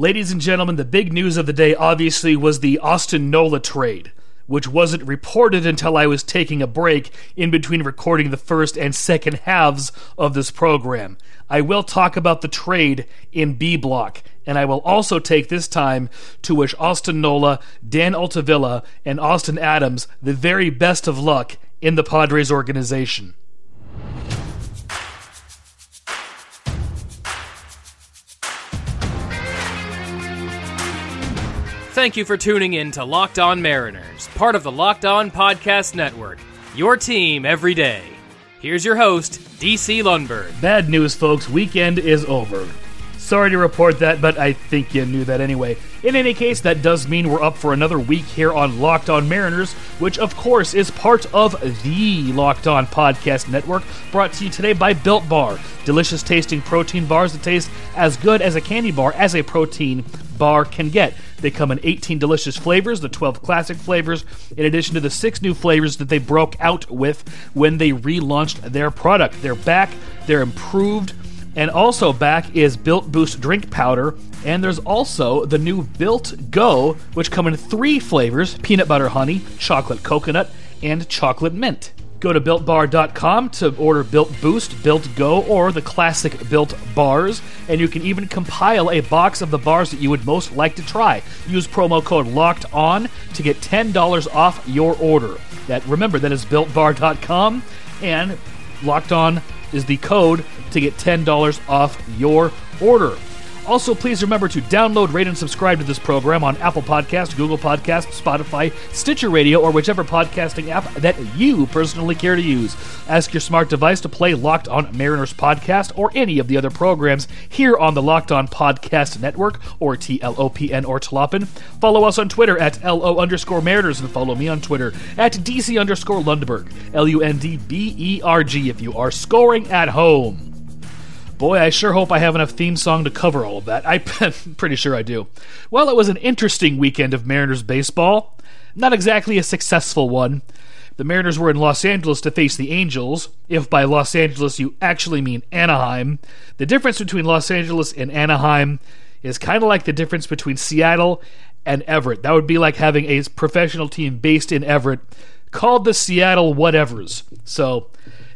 Ladies and gentlemen, the big news of the day obviously was the Austin Nola trade, which wasn't reported until I was taking a break in between recording the first and second halves of this program. I will talk about the trade in B block, and I will also take this time to wish Austin Nola, Dan Altavilla, and Austin Adams the very best of luck in the Padres organization. Thank you for tuning in to Locked On Mariners, part of the Locked On Podcast Network. Your team every day. Here's your host, DC Lundberg. Bad news, folks. Weekend is over. Sorry to report that, but I think you knew that anyway. In any case, that does mean we're up for another week here on Locked On Mariners, which of course is part of the Locked On Podcast Network, brought to you today by Built Bar. Delicious tasting protein bars that taste as good as a candy bar as a protein bar can get. They come in 18 delicious flavors, the 12 classic flavors, in addition to the six new flavors that they broke out with when they relaunched their product. They're back, they're improved, and also back is Built Boost drink powder, and there's also the new Built Go, which come in three flavors peanut butter honey, chocolate coconut, and chocolate mint. Go to builtbar.com to order Built Boost, Built Go, or the classic Built Bars, and you can even compile a box of the bars that you would most like to try. Use promo code LOCKED ON to get $10 off your order. That remember that is builtbar.com and locked on is the code to get $10 off your order. Also, please remember to download, rate, and subscribe to this program on Apple Podcast, Google Podcast, Spotify, Stitcher Radio, or whichever podcasting app that you personally care to use. Ask your smart device to play Locked On Mariners podcast or any of the other programs here on the Locked On Podcast Network or TLOPN or Tlopin. Follow us on Twitter at LO underscore Mariners and follow me on Twitter at DC underscore Lundberg, L U N D B E R G if you are scoring at home. Boy, I sure hope I have enough theme song to cover all of that. I'm pretty sure I do. Well, it was an interesting weekend of Mariners baseball. Not exactly a successful one. The Mariners were in Los Angeles to face the Angels, if by Los Angeles you actually mean Anaheim. The difference between Los Angeles and Anaheim is kind of like the difference between Seattle and Everett. That would be like having a professional team based in Everett called the Seattle Whatevers. So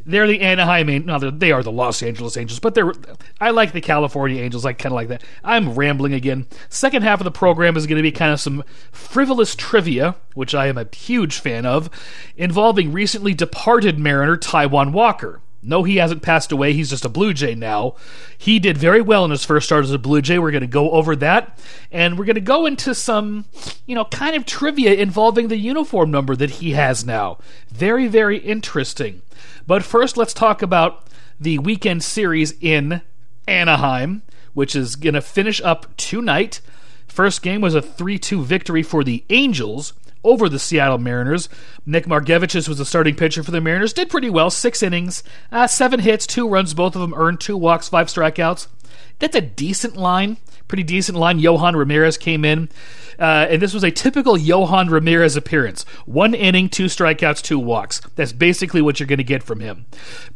they're the Anaheim Angels. No, they are the Los Angeles Angels, but they're. I like the California Angels. I kind of like that. I'm rambling again. Second half of the program is going to be kind of some frivolous trivia, which I am a huge fan of, involving recently departed Mariner Taijuan Walker. No, he hasn't passed away. He's just a Blue Jay now. He did very well in his first start as a Blue Jay. We're going to go over that. And we're going to go into some, you know, kind of trivia involving the uniform number that he has now. Very, very interesting. But first, let's talk about the weekend series in Anaheim, which is going to finish up tonight. First game was a 3 2 victory for the Angels over the Seattle Mariners. Nick Margevicius was the starting pitcher for the Mariners. Did pretty well, six innings, uh, seven hits, two runs, both of them earned, two walks, five strikeouts. That's a decent line, pretty decent line. Yohan Ramirez came in. Uh, and this was a typical Yohan Ramirez appearance. One inning, two strikeouts, two walks. That's basically what you're going to get from him.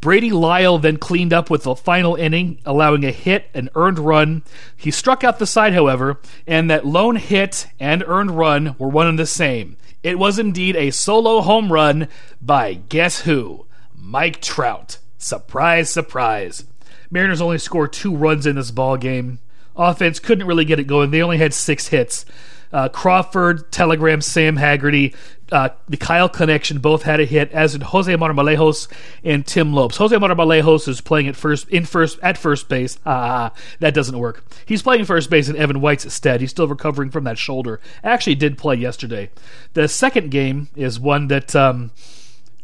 Brady Lail then cleaned up with the final inning, allowing a hit, an earned run. He struck out the side, however, and that lone hit and earned run were one and the same. It was indeed a solo home run by guess who? Mike Trout. Surprise, surprise. Mariners only scored two runs in this ball game. Offense couldn't really get it going. They only had six hits. Uh, Crawford, Telegram, Sam Haggerty, uh, the Kyle connection both had a hit, as did Jose Marmolejos and Tim Lopes. Jose Marmolejos is playing at first in first at first base. Ah, that doesn't work. He's playing first base in Evan White's stead. He's still recovering from that shoulder. Actually, did play yesterday. The second game is one that. Um,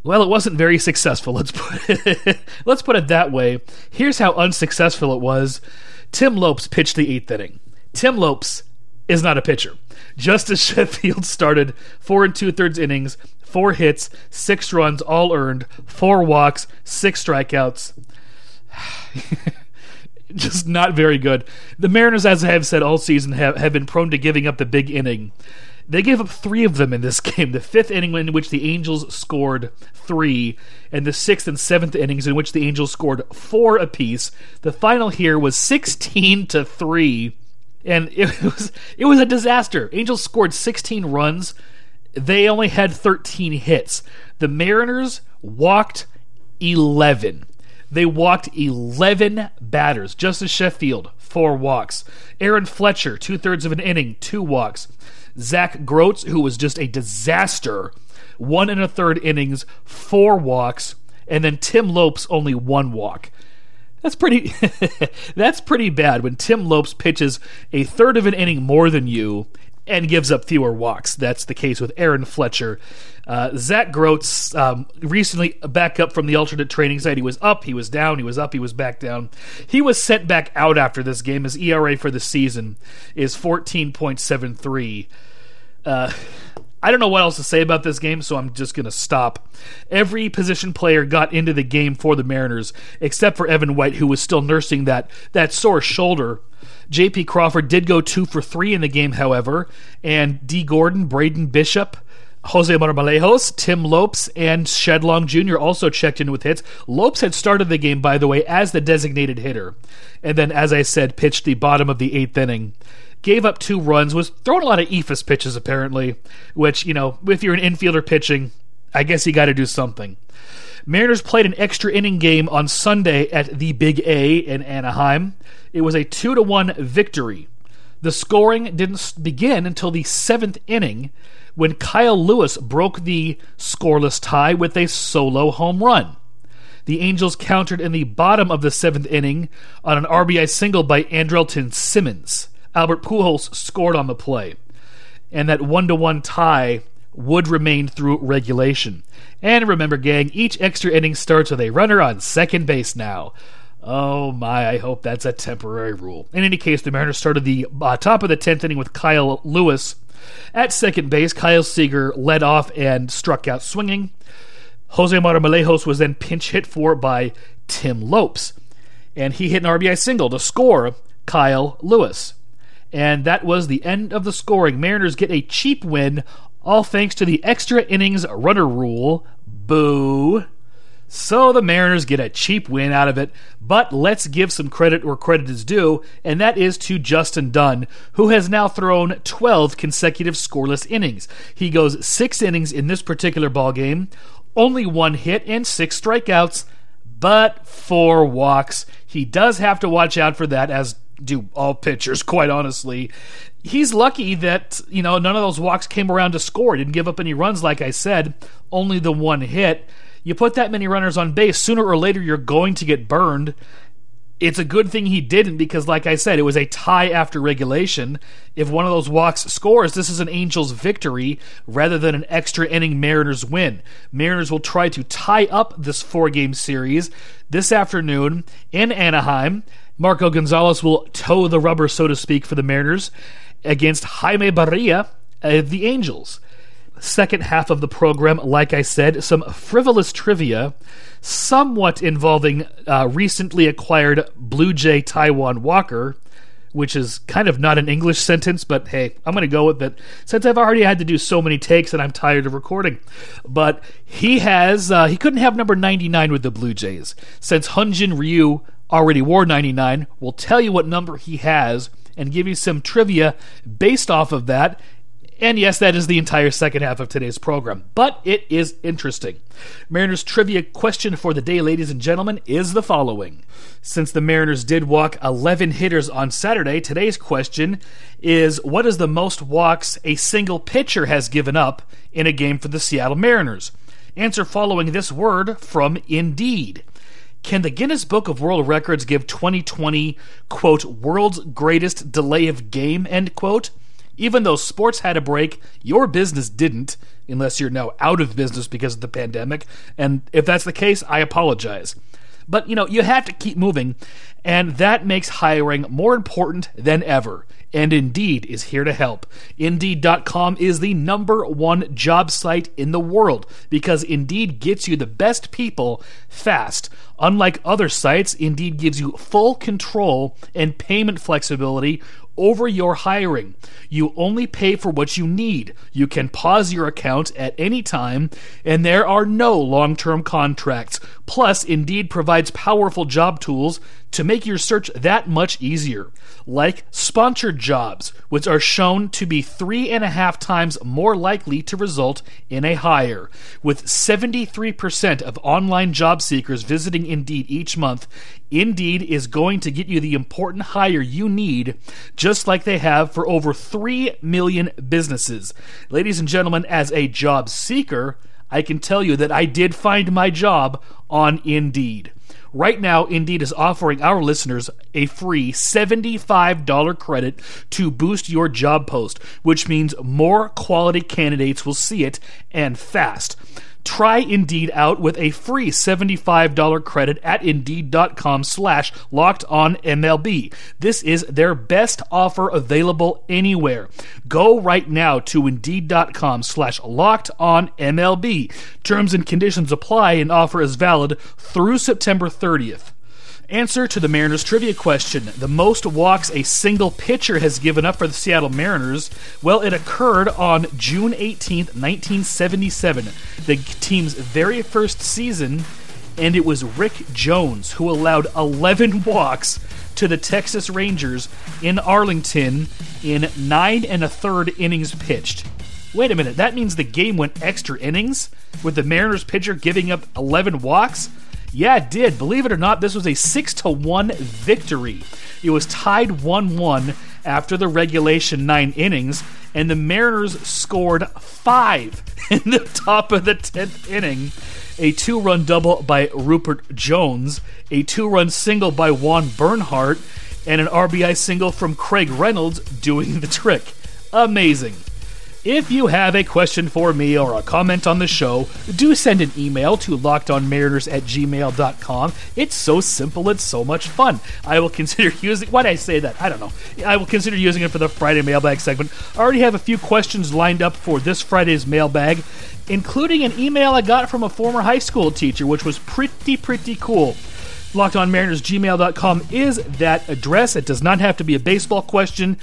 well, it wasn't very successful. Let's put it, let's put it that way. Here's how unsuccessful it was. Tim Lopes pitched the eighth inning. Tim Lopes is not a pitcher. Justus Sheffield started four and two thirds innings, four hits, six runs, all earned, four walks, six strikeouts. Just not very good. The Mariners, as I have said all season, have, have been prone to giving up the big inning. They gave up three of them in this game. The fifth inning, in which the Angels scored three, and the sixth and seventh innings, in which the Angels scored four apiece. The final here was 16 to 3 and it was it was a disaster. Angels scored 16 runs. They only had 13 hits. The Mariners walked 11. They walked 11 batters. Justus Sheffield, four walks. Aaron Fletcher, two thirds of an inning, two walks. Zac Grotz, who was just a disaster, one and a third innings, four walks. And then Tim Lopes, only one walk. That's pretty. that's pretty bad when Tim Lopes pitches a third of an inning more than you and gives up fewer walks. That's the case with Aaron Fletcher. Uh, Zac Grotz um, recently back up from the alternate training site. He was up, he was down, he was up, he was back down. He was sent back out after this game. His ERA for the season is 14.73. Uh, I don't know what else to say about this game, so I'm just going to stop. Every position player got into the game for the Mariners, except for Evan White, who was still nursing that, that sore shoulder. J.P. Crawford did go two for three in the game, however, and Dee Gordon, Braden Bishop, Jose Marmolejos, Tim Lopes, and Shed Long Jr. also checked in with hits. Lopes had started the game, by the way, as the designated hitter, and then, as I said, pitched the bottom of the eighth inning gave up two runs, was throwing a lot of eephus pitches apparently, which, you know, if you're an infielder pitching, I guess you got to do something. Mariners played an extra inning game on Sunday at the Big A in Anaheim. It was a 2 to 1 victory. The scoring didn't begin until the seventh inning when Kyle Lewis broke the scoreless tie with a solo home run. The Angels countered in the bottom of the seventh inning on an RBI single by Andrelton Simmons. Albert Pujols scored on the play, and that one to one tie would remain through regulation. And remember, gang, each extra inning starts with a runner on second base now. Oh my, I hope that's a temporary rule. In any case, the Mariners started the uh, top of the 10th inning with Kyle Lewis. At second base, Kyle Seager led off and struck out swinging. Jose Marmolejos was then pinch hit for by Tim Lopes, and he hit an RBI single to score Kyle Lewis. And that was the end of the scoring. Mariners get a cheap win, all thanks to the extra innings runner rule. Boo. So the Mariners get a cheap win out of it, but let's give some credit where credit is due, and that is to Justin Dunn, who has now thrown 12 consecutive scoreless innings. He goes 6 innings in this particular ball game, only one hit and 6 strikeouts, but 4 walks. He does have to watch out for that as do all pitchers, quite honestly. He's lucky that, you know, none of those walks came around to score. Didn't give up any runs, like I said, only the one hit. You put that many runners on base, sooner or later you're going to get burned. It's a good thing he didn't because, like I said, it was a tie after regulation. If one of those walks scores, this is an Angels victory rather than an extra inning Mariners win. Mariners will try to tie up this four game series this afternoon in Anaheim. Marco Gonzalez will toe the rubber, so to speak, for the Mariners against Jaime Barria of the Angels. Second half of the program, like I said, some frivolous trivia, somewhat involving uh, recently acquired Blue Jay Taijuan Walker, which is kind of not an English sentence, but hey, I'm going to go with it since I've already had to do so many takes and I'm tired of recording. But he has, uh, he couldn't have number 99 with the Blue Jays since Hyun-Jin Ryu already wore 99, We'll tell you what number he has and give you some trivia based off of that. And yes, that is the entire second half of today's program, but it is interesting. Mariners trivia question for the day, ladies and gentlemen, is the following. Since the Mariners did walk 11 hitters on Saturday, today's question is what is the most walks a single pitcher has given up in a game for the Seattle Mariners? Answer following this word from Indeed. Can the Guinness Book of World Records give 2020, quote, world's greatest delay of game, end quote? Even though sports had a break, your business didn't, unless you're now out of business because of the pandemic. And if that's the case, I apologize. But, you know, you have to keep moving, and that makes hiring more important than ever and Indeed is here to help. Indeed.com is the number one job site in the world because Indeed gets you the best people fast. Unlike other sites, Indeed gives you full control and payment flexibility over your hiring. You only pay for what you need. You can pause your account at any time, and there are no long term contracts. Plus, Indeed provides powerful job tools to make your search that much easier, like sponsored jobs, which are shown to be three and a half times more likely to result in a hire. With 73% of online job seekers visiting Indeed each month, Indeed is going to get you the important hire you need, just like they have for over 3 million businesses. Ladies and gentlemen, as a job seeker, I can tell you that I did find my job on Indeed. Right now, Indeed is offering our listeners a free $75 credit to boost your job post, which means more quality candidates will see it and fast. Try Indeed out with a free $75 credit at Indeed.com slash locked on MLB. This is their best offer available anywhere. Go right now to Indeed.com slash locked on MLB. Terms and conditions apply and offer is valid through September 30th. Answer to the Mariners trivia question The most walks a single pitcher has given up for the Seattle Mariners? Well, it occurred on June 18th, 1977, the team's very first season, and it was Rick Jones who allowed 11 walks to the Texas Rangers in Arlington in nine and a third innings pitched. Wait a minute, that means the game went extra innings with the Mariners pitcher giving up 11 walks? Yeah, it did. Believe it or not, this was a 6 to 1 victory. It was tied 1 1 after the regulation nine innings, and the Mariners scored five in the top of the 10th inning. A two run double by Rupert Jones, a two run single by Juan Bernhardt, and an RBI single from Craig Reynolds doing the trick. Amazing. If you have a question for me or a comment on the show, do send an email to lockedonmariners at gmail.com. It's so simple, it's so much fun. I will consider using why did I say that? I don't know. I will consider using it for the Friday mailbag segment. I already have a few questions lined up for this Friday's mailbag, including an email I got from a former high school teacher, which was pretty, pretty cool lockedonmariners@gmail.com is that address. It does not have to be a baseball question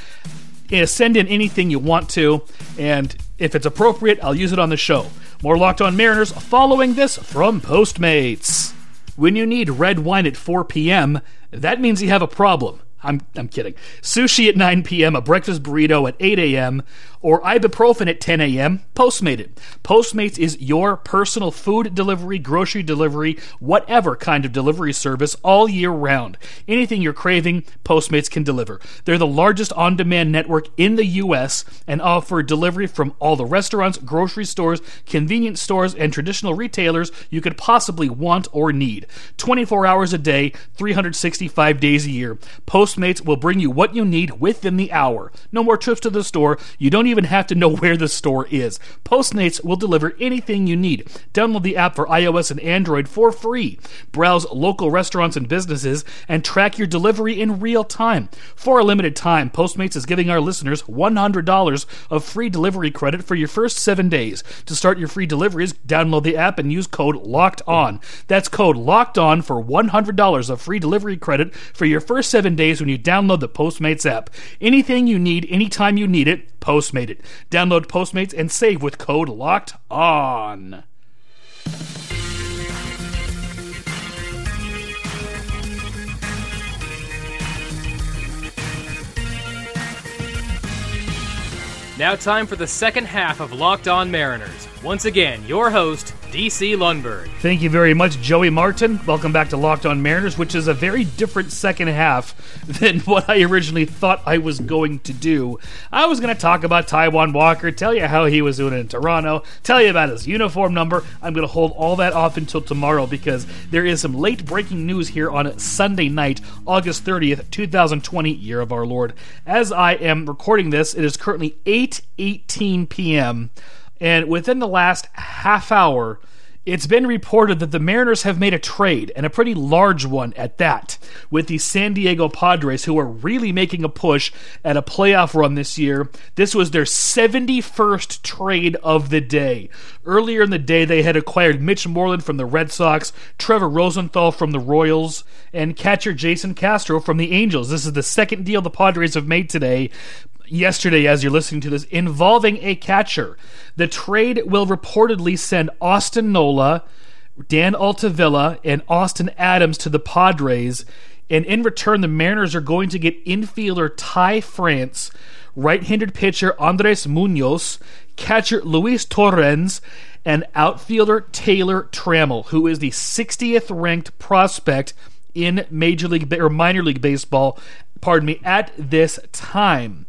Uh, send in anything you want to, and if it's appropriate, I'll use it on the show. More Locked On Mariners following this from Postmates. When you need red wine at 4 p.m., that means you have a problem. I'm, I'm kidding. Sushi at 9 p.m., a breakfast burrito at 8 a.m., or ibuprofen at 10 a.m., Postmate it. Postmates is your personal food delivery, grocery delivery, whatever kind of delivery service all year round. Anything you're craving, Postmates can deliver. They're the largest on demand network in the U.S. and offer delivery from all the restaurants, grocery stores, convenience stores, and traditional retailers you could possibly want or need. 24 hours a day, 365 days a year. Postmates will bring you what you need within the hour. No more trips to the store. You don't even have to know where the store is. Postmates will deliver anything you need. Download the app for iOS and Android for free. Browse local restaurants and businesses and track your delivery in real time. For a limited time, Postmates is giving our listeners $100 of free delivery credit for your first seven days. To start your free deliveries, download the app and use code LOCKED ON. That's code LOCKED ON for $100 of free delivery credit for your first seven days when you download the Postmates app. Anything you need, anytime you need it, Postmate it. Download Postmates and save with code LOCKED ON. Now, time for the second half of Locked On Mariners. Once again, your host, DC Lundberg. Thank you very much, Joey Martin. Welcome back to Locked On Mariners, which is a very different second half than what I originally thought I was going to do. I was going to talk about Taijuan Walker, tell you how he was doing in Toronto, tell you about his uniform number. I'm going to hold all that off until tomorrow because there is some late breaking news here on Sunday night, August 30th, 2020, year of our Lord. As I am recording this, it is currently 8:18 p.m. And within the last half hour, it's been reported that the Mariners have made a trade, and a pretty large one at that, with the San Diego Padres, who are really making a push at a playoff run this year. This was their 71st trade of the day. Earlier in the day, they had acquired Mitch Moreland from the Red Sox, Trevor Rosenthal from the Royals, and catcher Jason Castro from the Angels. This is the second deal the Padres have made today yesterday as you're listening to this involving a catcher. The trade will reportedly send Austin Nola, Dan Altavilla, and Austin Adams to the Padres And in return, the Mariners are going to get infielder Ty France, right handed pitcher Andres Munoz, catcher Luis Torrens, and outfielder Taylor Trammell, who is the 60th ranked prospect in Major League or minor league baseball, pardon me, at this time.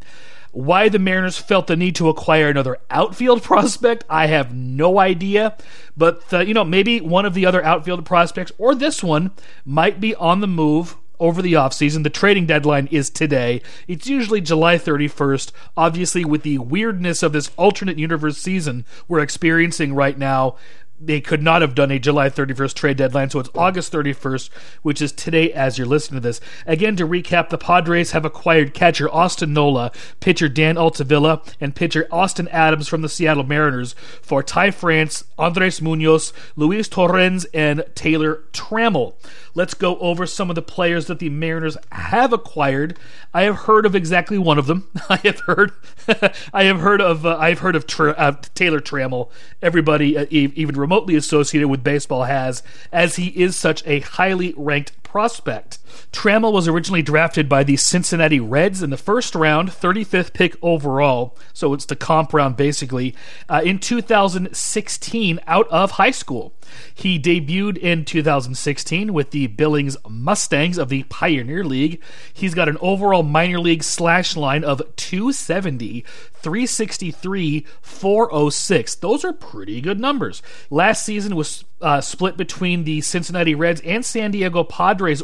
Why the Mariners felt the need to acquire another outfield prospect, I have no idea. But, uh, you know, maybe one of the other outfield prospects or this one might be on the move over the offseason. The trading deadline is today. It's usually July 31st. Obviously, with the weirdness of this alternate universe season we're experiencing right now, they could not have done a July 31st trade deadline, so it's August 31st, which is today as you're listening to this. Again, to recap, the Padres have acquired catcher Austin Nola, pitcher Dan Altavilla, and pitcher Austin Adams from the Seattle Mariners for Ty France, Andres Munoz, Luis Torrens, and Taylor Trammell. Let's go over some of the players that the Mariners have acquired. I have heard of exactly one of them. I have heard, I have heard of, uh, I've heard of Tra- uh, Taylor Trammell. Everybody, uh, even remotely associated with baseball, has, as he is such a highly ranked prospect. Trammell was originally drafted by the Cincinnati Reds in the first round, 35th pick overall, so it's the comp round basically, uh, in 2016 out of high school. He debuted in 2016 with the Billings Mustangs of the Pioneer League. He's got an overall minor league slash line of 270, 363, 406. Those are pretty good numbers. Last season was uh, split between the Cincinnati Reds and San Diego Padres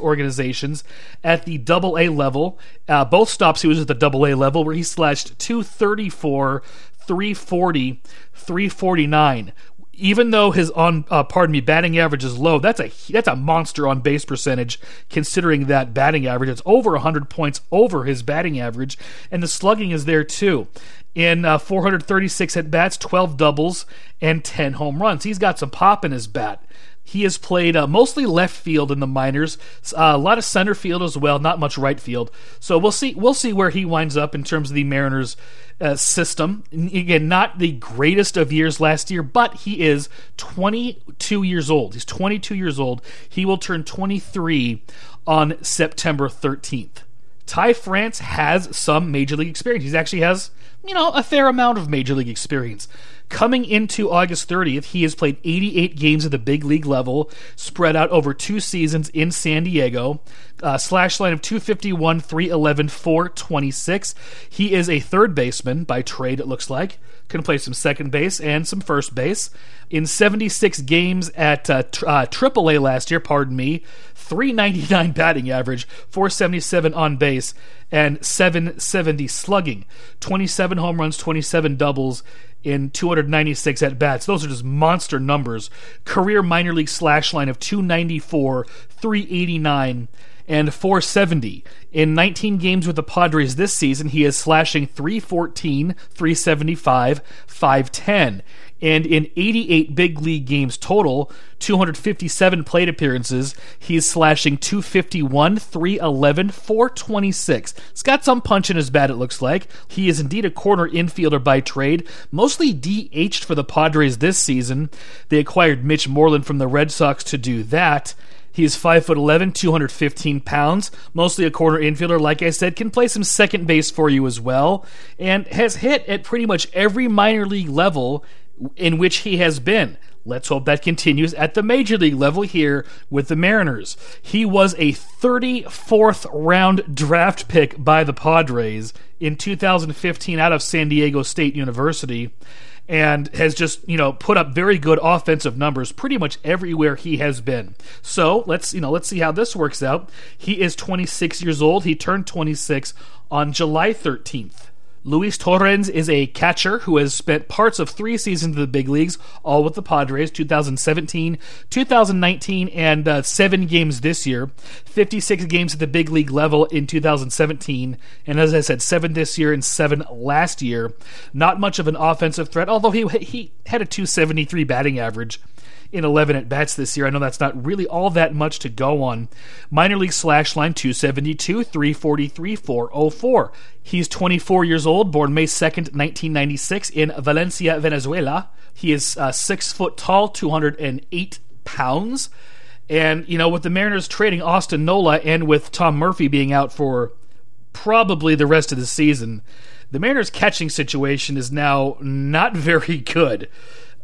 at the double A level. Uh, both stops he was at the double A level where he slashed 234, 340, 349 even though his on uh, pardon me batting average is low, that's a that's a monster on base percentage considering that batting average. It's over 100 points over his batting average, and the slugging is there too. In uh, 436 at bats, 12 doubles, and 10 home runs. He's got some pop in his bat. He has played uh, mostly left field in the minors, uh, a lot of center field as well, not much right field. So we'll see. We'll see where he winds up in terms of the Mariners' uh, system. Again, not the greatest of years last year, but he is 22 years old. He's 22 years old. He will turn 23 on September 13th. Ty France has some major league experience. He actually has, you know, a fair amount of major league experience. Coming into August 30th, he has played 88 games at the big league level, spread out over two seasons in San Diego. Uh, slash line of 251, 311, 426. He is a third baseman by trade, it looks like. Can play some second base and some first base. In 76 games at uh, tr- uh, AAA last year, pardon me, 399 batting average, 477 on base, and 770 slugging. 27 home runs, 27 doubles, in 296 at bats. Those are just monster numbers. Career minor league slash line of 294, 389, and 470. In 19 games with the Padres this season, he is slashing 314, 375, 510 and in 88 big league games total, 257 plate appearances, he's slashing 251, 311, 426. He's got some punch in his bat, it looks like. He is indeed a corner infielder by trade, mostly DH'd for the Padres this season. They acquired Mitch Moreland from the Red Sox to do that. He is 5'11, 215 pounds, mostly a corner infielder. Like I said, can play some second base for you as well, and has hit at pretty much every minor league level in which he has been. Let's hope that continues at the major league level here with the Mariners. He was a 34th round draft pick by the Padres in 2015 out of San Diego State University and has just, you know, put up very good offensive numbers pretty much everywhere he has been. So, let's, you know, let's see how this works out. He is 26 years old. He turned 26 on July 13th. Luis Torrens is a catcher who has spent parts of three seasons in the big leagues, all with the Padres 2017, 2019, and uh, seven games this year. 56 games at the big league level in 2017, and as I said, seven this year and seven last year. Not much of an offensive threat, although he, he had a 273 batting average in 11 at bats this year. I know that's not really all that much to go on. Minor league slash line 272, 343, 404. He's 24 years old, born May 2nd, 1996, in Valencia, Venezuela. He is uh, six foot tall, 208 pounds And, you know, with the Mariners trading Austin Nola and with Tom Murphy being out for probably the rest of the season, the Mariners' catching situation is now not very good.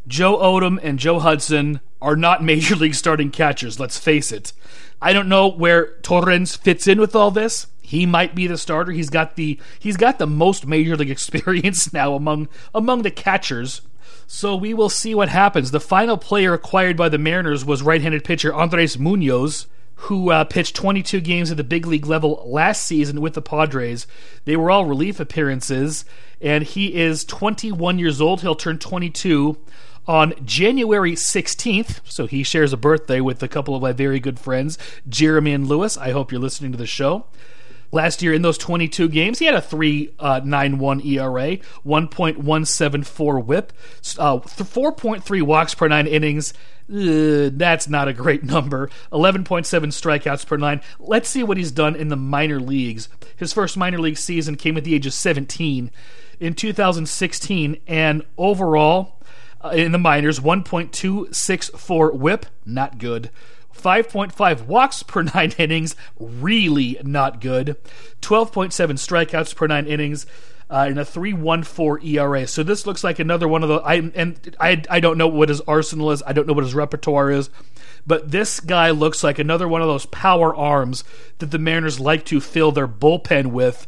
Joe Odom and Joe Hudson are not major league starting catchers, let's face it. I don't know where Torrens fits in with all this. He might be the starter. He's got the he's got the most major league experience now among among the catchers. So we will see what happens. The final player acquired by the Mariners was right-handed pitcher Andres Munoz, who uh, pitched 22 games at the big league level last season with the Padres. They were all relief appearances, and he is 21 years old. He'll turn 22 on January 16th. So he shares a birthday with a couple of my very good friends, Jeremy and Lewis. I hope you're listening to the show. Last year in those 22 games, he had a 3.91 uh, ERA, 1.174 WHIP, uh, 4.3 walks per nine innings. Uh, that's not a great number. 11.7 strikeouts per nine. Let's see what he's done in the minor leagues. His first minor league season came at the age of 17 in 2016, and overall in the minors, 1.264 WHIP, not good. 5.5 walks per nine innings, really not good. 12.7 strikeouts per nine innings. Uh, and a 3.14 ERA. So this looks like another one of the. I and I I don't know what his arsenal is. I don't know what his repertoire is, but this guy looks like another one of those power arms that the Mariners like to fill their bullpen with.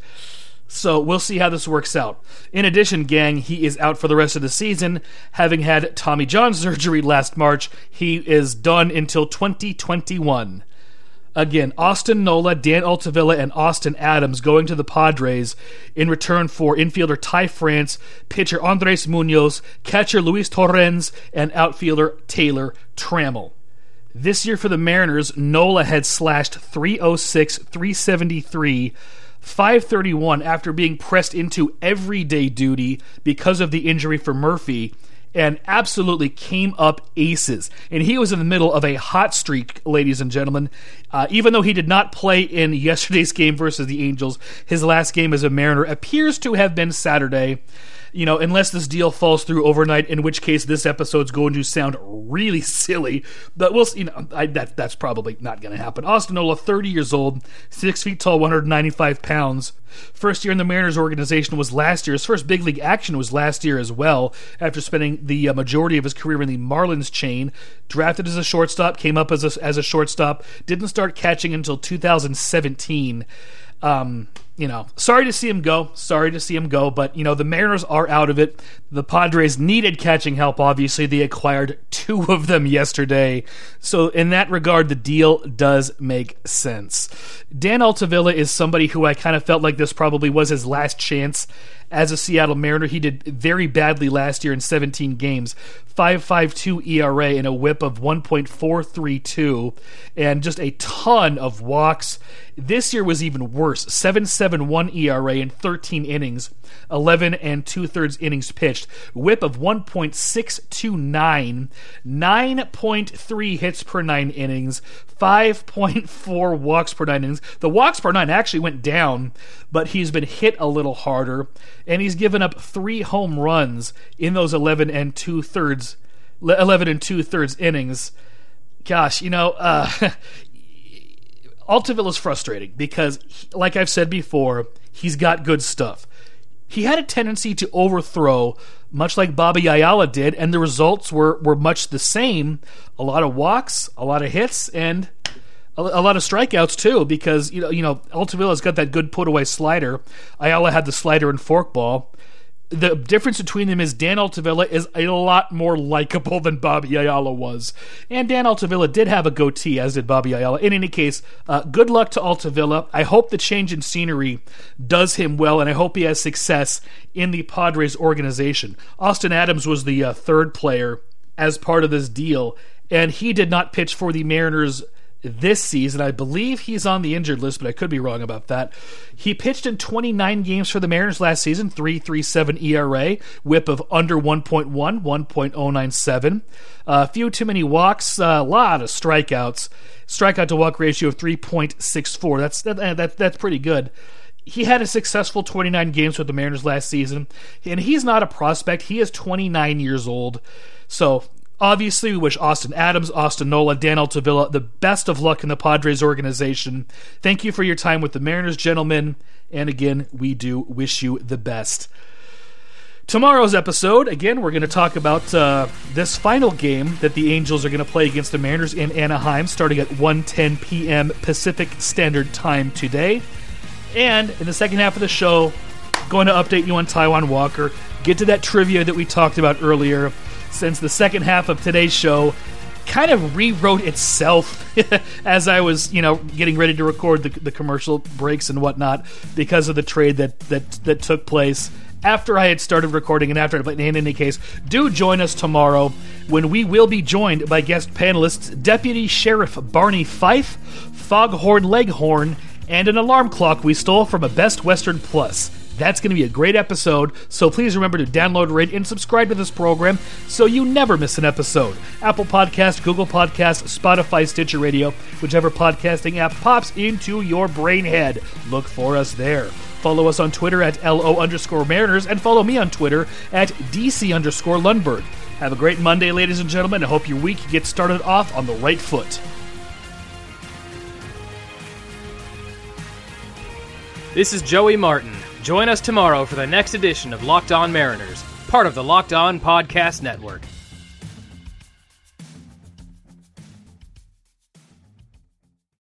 So we'll see how this works out. In addition, gang, he is out for the rest of the season, having had Tommy John surgery last March. He is done until 2021. Again, Austin Nola, Dan Altavilla, and Austin Adams going to the Padres in return for infielder Ty France, pitcher Andres Munoz, catcher Luis Torrens, and outfielder Taylor Trammell. This year for the Mariners, Nola had slashed 306, 373 531 after being pressed into everyday duty because of the injury for Murphy and absolutely came up aces. And he was in the middle of a hot streak, ladies and gentlemen. Uh, even though he did not play in yesterday's game versus the Angels, his last game as a Mariner appears to have been Saturday you know, unless this deal falls through overnight, in which case this episode's going to sound really silly. But we'll, see, you know, I, that that's probably not going to happen. Austin Nola, 30 years old, six feet tall, 195 pounds. First year in the Mariners organization was last year. His first big league action was last year as well, after spending the uh, majority of his career in the Marlins chain. Drafted as a shortstop, came up as a, as a shortstop, didn't start catching until 2017. Um, you know, sorry to see him go. Sorry to see him go, but you know, the Mariners are out of it. The Padres needed catching help, obviously. They acquired two of them yesterday. So, in that regard, the deal does make sense. Dan Altavilla is somebody who I kind of felt like this probably was his last chance as a Seattle Mariner. He did very badly last year in 17 games. 5.52 ERA and a whip of 1.432 and just a ton of walks. This year was even worse. 7.71 ERA in 13 innings, 11 and two thirds innings pitched. Whip of 1.629, 9.3 hits per nine innings, 5.4 walks per nine innings. The walks per nine actually went down, but he's been hit a little harder, and he's given up three home runs in those 11 and two thirds, 11 and two thirds innings. Gosh, you know, uh, Altavilla is frustrating because, like I've said before, he's got good stuff. He had a tendency to overthrow, much like Bobby Ayala did, and the results were, were much the same. A lot of walks, a lot of hits, and a, lot of strikeouts too. Because you know, you know, Altavilla's got that good put away slider. Ayala had the slider and forkball the difference between them is Dan Altavilla is a lot more likable than Bobby Ayala was. And Dan Altavilla did have a goatee, as did Bobby Ayala. In any case, uh, good luck to Altavilla. I hope the change in scenery does him well, and I hope he has success in the Padres organization. Austin Adams was the uh, third player as part of this deal, and he did not pitch for the Mariners this season. I believe he's on the injured list, but I could be wrong about that. He pitched in 29 games for the Mariners last season, 3.37 ERA, whip of under 1.1, 1.097. A uh, few too many walks, a uh, lot of strikeouts. Strikeout to walk ratio of 3.64. That's that, that that's pretty good he had a successful 29 games with the Mariners last season, and he's not a prospect. He is 29 years old. So Obviously, we wish Austin Adams, Austin Nola, Dan Altavilla the best of luck in the Padres organization. Thank you for your time with the Mariners, gentlemen. And again, we do wish you the best. Tomorrow's episode, again, we're going to talk about uh, this final game that the Angels are going to play against the Mariners in Anaheim, starting at 1:10 p.m. Pacific Standard Time today. And in the second half of the show, going to update you on Taijuan Walker, get to that trivia that we talked about earlier, since the second half of today's show kind of rewrote itself as I was, you know, getting ready to record the, the commercial breaks and whatnot because of the trade that that that took place after I had started recording and after, but in any case, do join us tomorrow when we will be joined by guest panelists Deputy Sheriff Barney Fife, Foghorn Leghorn, and an alarm clock we stole from a Best Western Plus. That's going to be a great episode, so please remember to download, rate, and subscribe to this program so you never miss an episode. Apple Podcast, Google Podcast, Spotify, Stitcher Radio, whichever podcasting app pops into your brain head. Look for us there. Follow us on Twitter at LO underscore Mariners and follow me on Twitter at DC underscore Lundberg. Have a great Monday, ladies and gentlemen. I hope your week gets started off on the right foot. This is Joey Martin. Join us tomorrow for the next edition of Locked On Mariners, part of the Locked On Podcast Network.